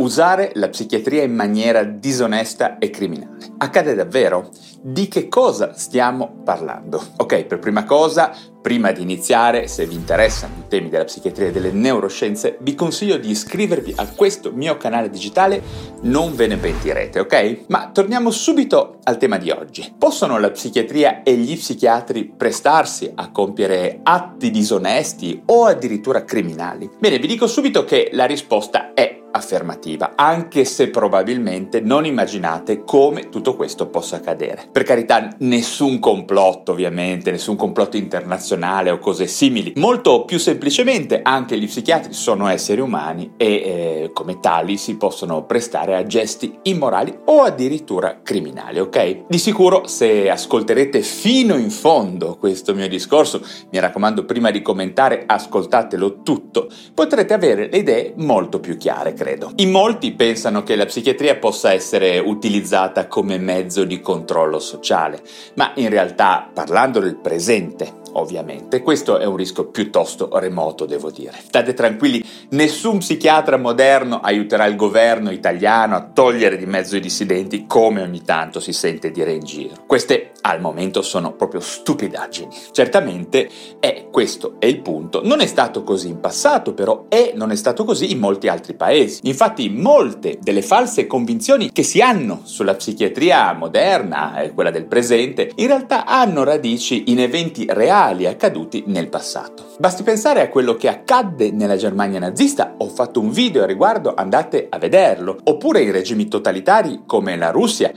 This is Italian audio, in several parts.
Usare la psichiatria in maniera disonesta e criminale. Accade davvero? Di che cosa stiamo parlando? Ok, per prima cosa, prima di iniziare, se vi interessano i temi della psichiatria e delle neuroscienze, vi consiglio di iscrivervi a questo mio canale digitale, non ve ne pentirete, ok? Ma torniamo subito al tema di oggi. Possono la psichiatria e gli psichiatri prestarsi a compiere atti disonesti o addirittura criminali? Bene, vi dico subito che la risposta è affermativa, anche se probabilmente non immaginate come tutto questo possa accadere. Per carità, nessun complotto ovviamente, nessun complotto internazionale o cose simili. Molto più semplicemente anche gli psichiatri sono esseri umani e eh, come tali si possono prestare a gesti immorali o addirittura criminali, ok? Di sicuro se ascolterete fino in fondo questo mio discorso, mi raccomando prima di commentare ascoltatelo tutto, potrete avere le idee molto più chiare credo. In molti pensano che la psichiatria possa essere utilizzata come mezzo di controllo sociale, ma in realtà, parlando del presente, ovviamente. Questo è un rischio piuttosto remoto, devo dire. State tranquilli, nessun psichiatra moderno aiuterà il governo italiano a togliere di mezzo i dissidenti come ogni tanto si sente dire in giro. Queste al momento sono proprio stupidaggini. Certamente è questo è il punto. Non è stato così in passato, però, e non è stato così in molti altri paesi. Infatti, molte delle false convinzioni che si hanno sulla psichiatria moderna e quella del presente, in realtà hanno radici in eventi reali accaduti nel passato. Basti pensare a quello che accadde nella Germania nazista, ho fatto un video a riguardo, andate a vederlo, oppure in regimi totalitari come la Russia,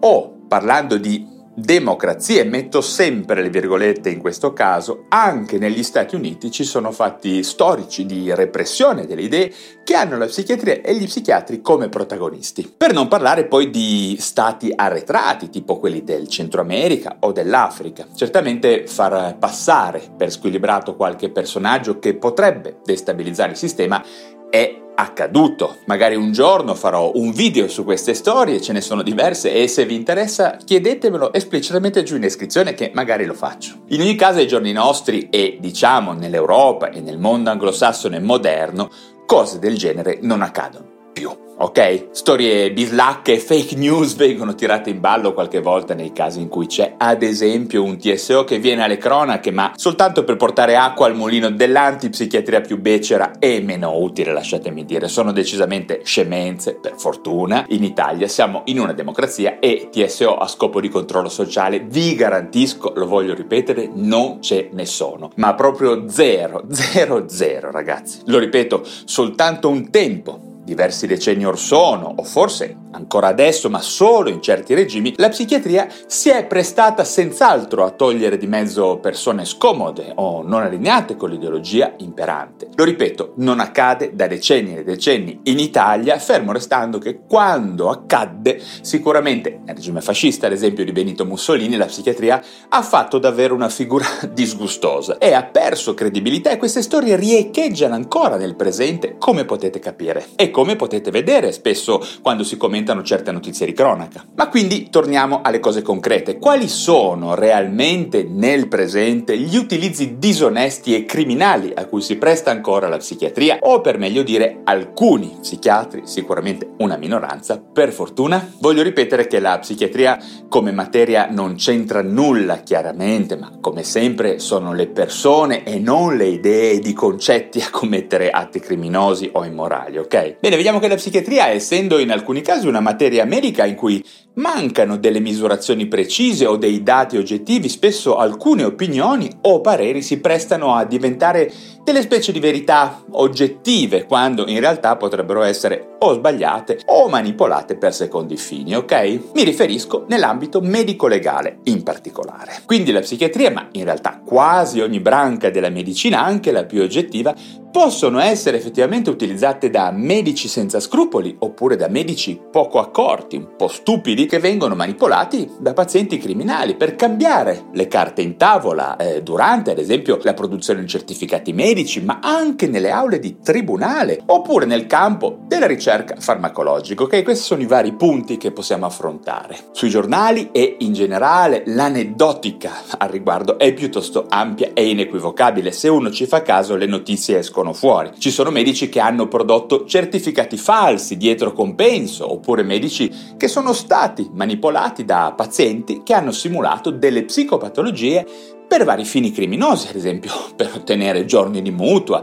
o parlando di democrazie, metto sempre le virgolette in questo caso, anche negli Stati Uniti ci sono fatti storici di repressione delle idee che hanno la psichiatria e gli psichiatri come protagonisti. Per non parlare poi di stati arretrati, tipo quelli del Centro America o dell'Africa. Certamente far passare per squilibrato qualche personaggio che potrebbe destabilizzare il sistema è accaduto. Magari un giorno farò un video su queste storie, ce ne sono diverse e se vi interessa chiedetemelo esplicitamente giù in descrizione che magari lo faccio. In ogni caso ai giorni nostri e diciamo nell'Europa e nel mondo anglosassone moderno cose del genere non accadono più ok? Storie bislacche e fake news vengono tirate in ballo qualche volta nei casi in cui c'è ad esempio un TSO che viene alle cronache ma soltanto per portare acqua al mulino dell'antipsichiatria più becera e meno utile, lasciatemi dire. Sono decisamente scemenze, per fortuna. In Italia siamo in una democrazia e TSO a scopo di controllo sociale, vi garantisco, lo voglio ripetere, non ce ne sono. Ma proprio zero, zero, zero ragazzi. Lo ripeto, soltanto un tempo diversi decenni or sono, o forse ancora adesso, ma solo in certi regimi, la psichiatria si è prestata senz'altro a togliere di mezzo persone scomode o non allineate con l'ideologia imperante. Lo ripeto, non accade da decenni e decenni in Italia, fermo restando che quando accadde, sicuramente nel regime fascista, ad esempio di Benito Mussolini, la psichiatria ha fatto davvero una figura disgustosa e ha perso credibilità e queste storie riecheggiano ancora nel presente, come potete capire. E come potete vedere spesso quando si commentano certe notizie di cronaca. Ma quindi torniamo alle cose concrete. Quali sono realmente nel presente gli utilizzi disonesti e criminali a cui si presta ancora la psichiatria? O per meglio dire alcuni psichiatri, sicuramente una minoranza, per fortuna? Voglio ripetere che la psichiatria come materia non c'entra nulla chiaramente, ma come sempre sono le persone e non le idee ed i concetti a commettere atti criminosi o immorali, ok? Bene, vediamo che la psichiatria, essendo in alcuni casi una materia medica in cui mancano delle misurazioni precise o dei dati oggettivi, spesso alcune opinioni o pareri si prestano a diventare delle specie di verità oggettive, quando in realtà potrebbero essere o sbagliate o manipolate per secondi fini, ok? Mi riferisco nell'ambito medico-legale in particolare. Quindi la psichiatria, ma in realtà quasi ogni branca della medicina, anche la più oggettiva, possono essere effettivamente utilizzate da medici senza scrupoli oppure da medici poco accorti, un po' stupidi, che vengono manipolati da pazienti criminali per cambiare le carte in tavola eh, durante ad esempio la produzione di certificati medici, ma anche nelle aule di tribunale oppure nel campo della ricerca farmacologica. Ok, questi sono i vari punti che possiamo affrontare. Sui giornali e in generale l'aneddotica al riguardo è piuttosto ampia e inequivocabile. Se uno ci fa caso le notizie escono fuori. Ci sono medici che hanno prodotto certificati falsi dietro compenso, oppure medici che sono stati manipolati da pazienti che hanno simulato delle psicopatologie per vari fini criminosi, ad esempio per ottenere giorni di mutua,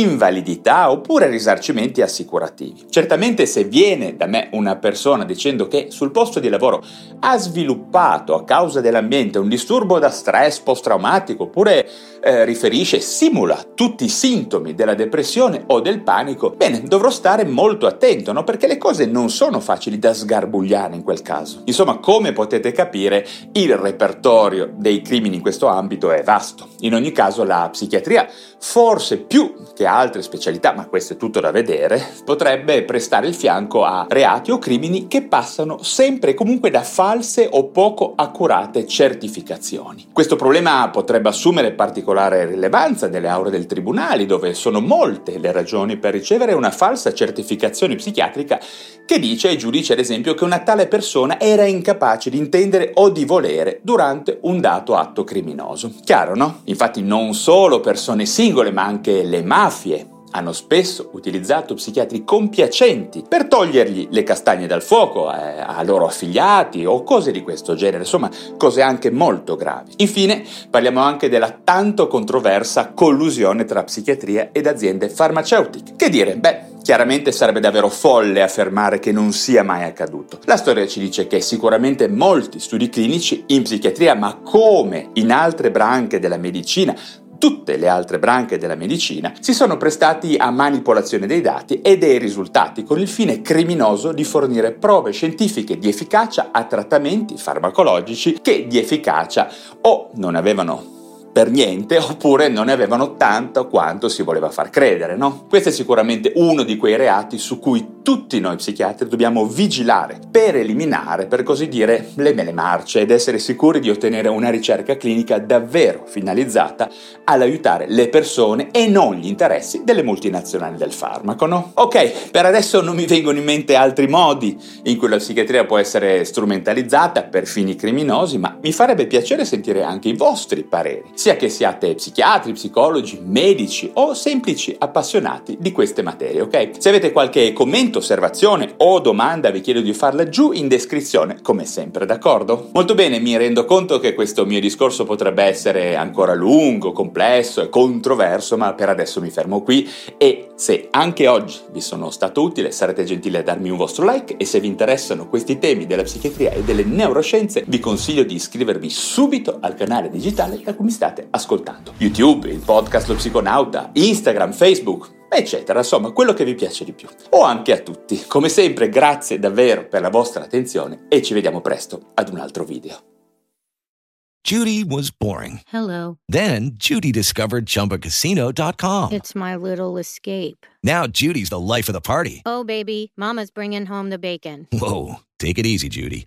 invalidità oppure risarcimenti assicurativi. Certamente se viene da me una persona dicendo che sul posto di lavoro ha sviluppato a causa dell'ambiente un disturbo da stress post-traumatico oppure eh, riferisce, simula tutti i sintomi della depressione o del panico, bene, dovrò stare molto attento, no? Perché le cose non sono facili da sgarbugliare in quel caso. Insomma, come potete capire, il repertorio dei crimini in questo ambito è vasto. In ogni caso la psichiatria, forse più che altre specialità, ma questo è tutto da vedere, potrebbe prestare il fianco a reati o crimini che passano sempre e comunque da false o poco accurate certificazioni. Questo problema potrebbe assumere particolare rilevanza nelle aule del tribunale, dove sono molte le ragioni per ricevere una falsa certificazione psichiatrica che dice ai giudici, ad esempio, che una tale persona era incapace di intendere o di volere durante un dato atto criminoso. Chiaro, no? Infatti non solo persone singole, ma anche le mafie hanno spesso utilizzato psichiatri compiacenti per togliergli le castagne dal fuoco eh, a loro affiliati o cose di questo genere, insomma cose anche molto gravi. Infine parliamo anche della tanto controversa collusione tra psichiatria ed aziende farmaceutiche. Che dire? Beh, Chiaramente sarebbe davvero folle affermare che non sia mai accaduto. La storia ci dice che sicuramente molti studi clinici in psichiatria, ma come in altre branche della medicina, tutte le altre branche della medicina si sono prestati a manipolazione dei dati e dei risultati con il fine criminoso di fornire prove scientifiche di efficacia a trattamenti farmacologici che di efficacia o non avevano per niente oppure non ne avevano tanto quanto si voleva far credere, no? Questo è sicuramente uno di quei reati su cui tutti noi psichiatri dobbiamo vigilare per eliminare, per così dire, le mele marce ed essere sicuri di ottenere una ricerca clinica davvero finalizzata all'aiutare le persone e non gli interessi delle multinazionali del farmaco, no? Ok, per adesso non mi vengono in mente altri modi in cui la psichiatria può essere strumentalizzata per fini criminosi, ma mi farebbe piacere sentire anche i vostri pareri sia che siate psichiatri, psicologi, medici o semplici appassionati di queste materie, ok? Se avete qualche commento, osservazione o domanda vi chiedo di farla giù in descrizione, come sempre, d'accordo? Molto bene, mi rendo conto che questo mio discorso potrebbe essere ancora lungo, complesso e controverso, ma per adesso mi fermo qui e se anche oggi vi sono stato utile sarete gentili a darmi un vostro like e se vi interessano questi temi della psichiatria e delle neuroscienze vi consiglio di iscrivervi subito al canale digitale da cui mi state state ascoltando. YouTube, il podcast Lo Psiconauta, Instagram, Facebook, eccetera, insomma, quello che vi piace di più. O anche a tutti. Come sempre, grazie davvero per la vostra attenzione e ci vediamo presto ad un altro video. Judy was boring. Hello. Then Judy discovered chumbacasino.com. It's my little escape. Now Judy's the life of the party. Oh, baby, Mama's bringing home the bacon. Whoa, take it easy, Judy.